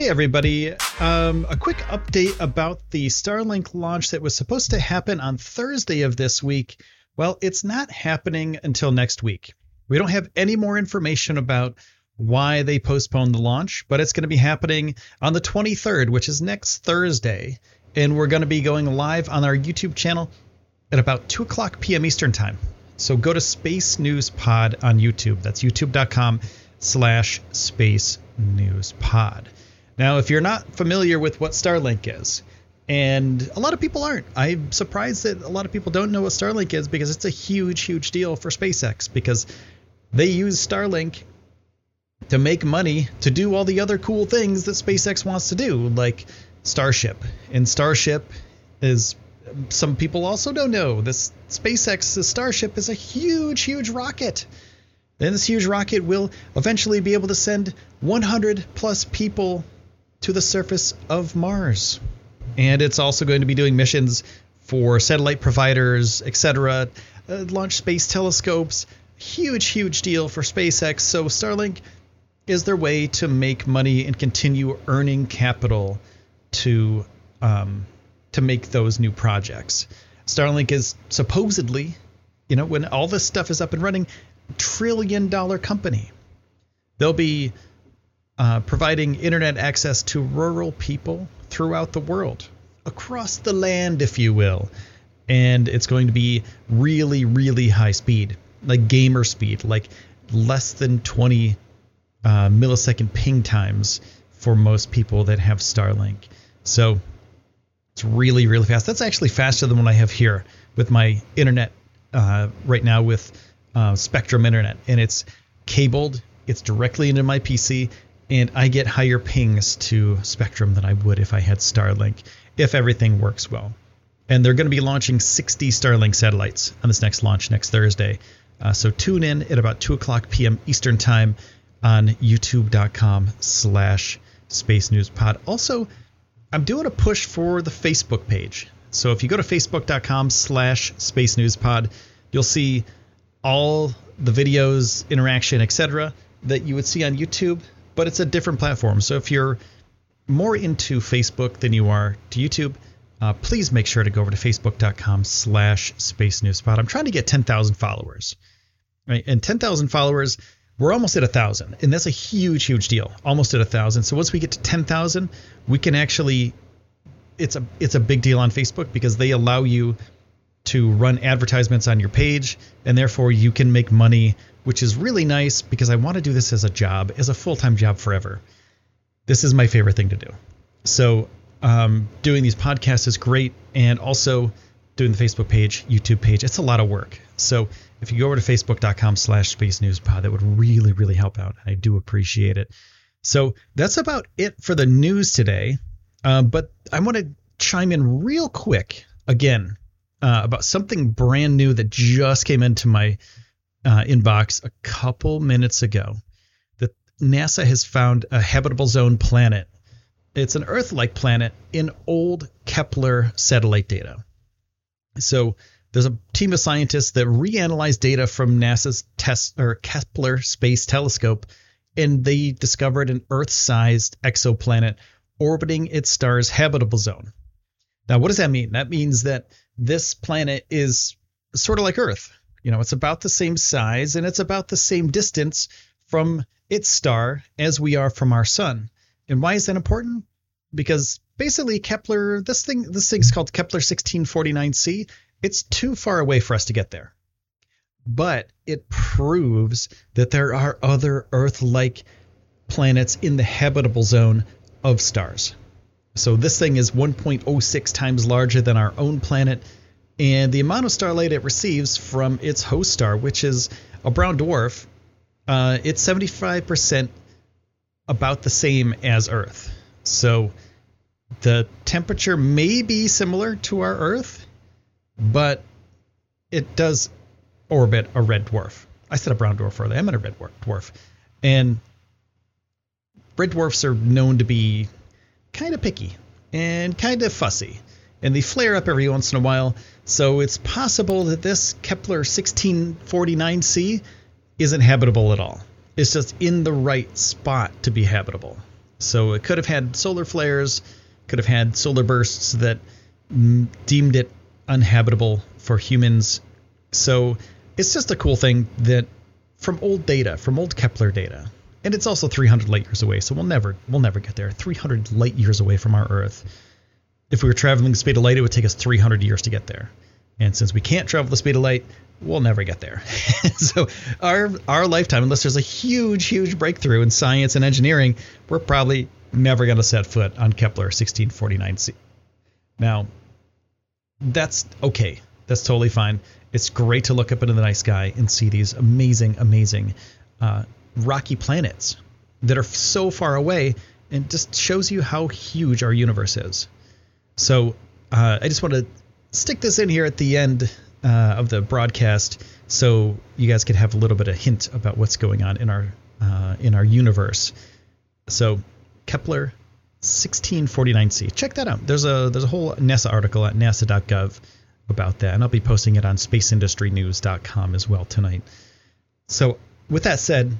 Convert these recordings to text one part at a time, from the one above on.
Hey, everybody. Um, a quick update about the Starlink launch that was supposed to happen on Thursday of this week. Well, it's not happening until next week. We don't have any more information about why they postponed the launch, but it's going to be happening on the 23rd, which is next Thursday. And we're going to be going live on our YouTube channel at about 2 o'clock p.m. Eastern Time. So go to Space News Pod on YouTube. That's youtube.com slash Space News Pod. Now, if you're not familiar with what Starlink is, and a lot of people aren't, I'm surprised that a lot of people don't know what Starlink is because it's a huge, huge deal for SpaceX because they use Starlink to make money to do all the other cool things that SpaceX wants to do, like Starship. And Starship is some people also don't know this SpaceX Starship is a huge, huge rocket. And this huge rocket will eventually be able to send 100 plus people to the surface of Mars. And it's also going to be doing missions for satellite providers, etc., uh, launch space telescopes. Huge, huge deal for SpaceX. So Starlink is their way to make money and continue earning capital to um, to make those new projects. Starlink is supposedly, you know, when all this stuff is up and running, trillion dollar company. They'll be uh, providing internet access to rural people throughout the world, across the land, if you will. And it's going to be really, really high speed, like gamer speed, like less than 20 uh, millisecond ping times for most people that have Starlink. So it's really, really fast. That's actually faster than what I have here with my internet uh, right now with uh, Spectrum Internet. And it's cabled, it's directly into my PC, and I get higher pings to Spectrum than I would if I had Starlink, if everything works well. And they're going to be launching 60 Starlink satellites on this next launch next Thursday. Uh, so tune in at about 2 o'clock p.m. Eastern Time on youtube.com slash space news pod. Also, I'm doing a push for the Facebook page. So if you go to facebook.com slash space news pod, you'll see all the videos, interaction, etc. that you would see on YouTube but it's a different platform. So if you're more into Facebook than you are to YouTube, uh, please make sure to go over to facebook.com slash space. I'm trying to get 10,000 followers, right? And 10,000 followers, we're almost at a thousand, and that's a huge, huge deal. Almost at a thousand. So once we get to 10,000, we can actually, it's a it's a big deal on Facebook because they allow you to run advertisements on your page, and therefore you can make money which is really nice because I want to do this as a job, as a full time job forever. This is my favorite thing to do. So, um, doing these podcasts is great, and also doing the Facebook page, YouTube page, it's a lot of work. So, if you go over to facebook.com slash space news pod, that would really, really help out. I do appreciate it. So, that's about it for the news today. Uh, but I want to chime in real quick again uh, about something brand new that just came into my uh, inbox a couple minutes ago that NASA has found a habitable zone planet. It's an Earth like planet in old Kepler satellite data. So there's a team of scientists that reanalyzed data from NASA's test or Kepler Space Telescope, and they discovered an Earth-sized exoplanet orbiting its star's habitable zone. Now, what does that mean? That means that this planet is sort of like Earth You know, it's about the same size and it's about the same distance from its star as we are from our sun. And why is that important? Because basically Kepler, this thing, this thing's called Kepler 1649c. It's too far away for us to get there. But it proves that there are other Earth-like planets in the habitable zone of stars. So this thing is 1.06 times larger than our own planet, and the amount of starlight it receives from its host star, which is a brown dwarf, uh, it's 75% about the same as Earth. So the temperature may be similar to our Earth, but it does orbit a red dwarf. I said a brown dwarf earlier. I meant a red dwarf. And red dwarfs are known to be kind of picky and kind of fussy. And they flare up every once in a while. So it's possible that this Kepler 1649c isn't habitable at all. It's just in the right spot to be habitable. So it could have had solar flares, could have had solar bursts that deemed it uninhabitable for humans. So it's just a cool thing that from old data, from old Kepler data, and it's also 300 light years away, so we'll never we'll never get there. 300 light years away from our Earth. If we were traveling the speed of light, it would take us 300 years to get there. And since we can't travel the speed of light, we'll never get there. so our our lifetime, unless there's a huge huge breakthrough in science and engineering, we're probably never going to set foot on Kepler 1649c. Now, that's okay. That's totally fine. It's great to look up into the night sky and see these amazing, amazing uh, rocky planets that are so far away and just shows you how huge our universe is. So uh, I just want to stick this in here at the end uh, of the broadcast so you guys can have a little bit of hint about what's going on in our uh, in our universe. So Kepler 1649c. Check that out. There's a there's a whole NASA article at nasa.gov about that, and I'll be posting it on spaceindustrynews.com as well tonight. So with that said,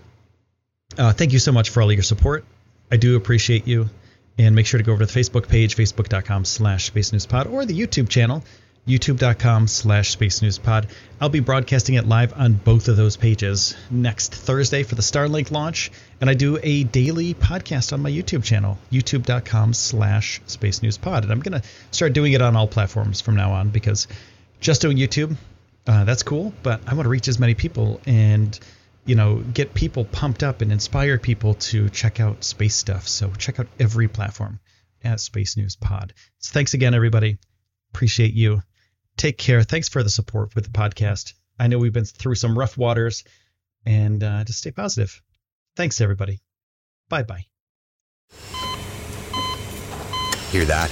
uh, thank you so much for all your support. I do appreciate you. And make sure to go over to the Facebook page, facebook.com slash space news pod, or the YouTube channel, youtube.com slash space news pod. I'll be broadcasting it live on both of those pages next Thursday for the Starlink launch. And I do a daily podcast on my YouTube channel, youtube.com slash space news pod. And I'm going to start doing it on all platforms from now on because just doing YouTube, uh, that's cool, but I want to reach as many people and – you know, get people pumped up and inspire people to check out space stuff. So check out every platform at Space News Pod. So thanks again, everybody. Appreciate you. Take care. Thanks for the support with the podcast. I know we've been through some rough waters, and uh, just stay positive. Thanks, everybody. Bye bye. Hear that?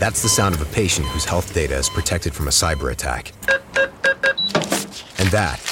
That's the sound of a patient whose health data is protected from a cyber attack. And that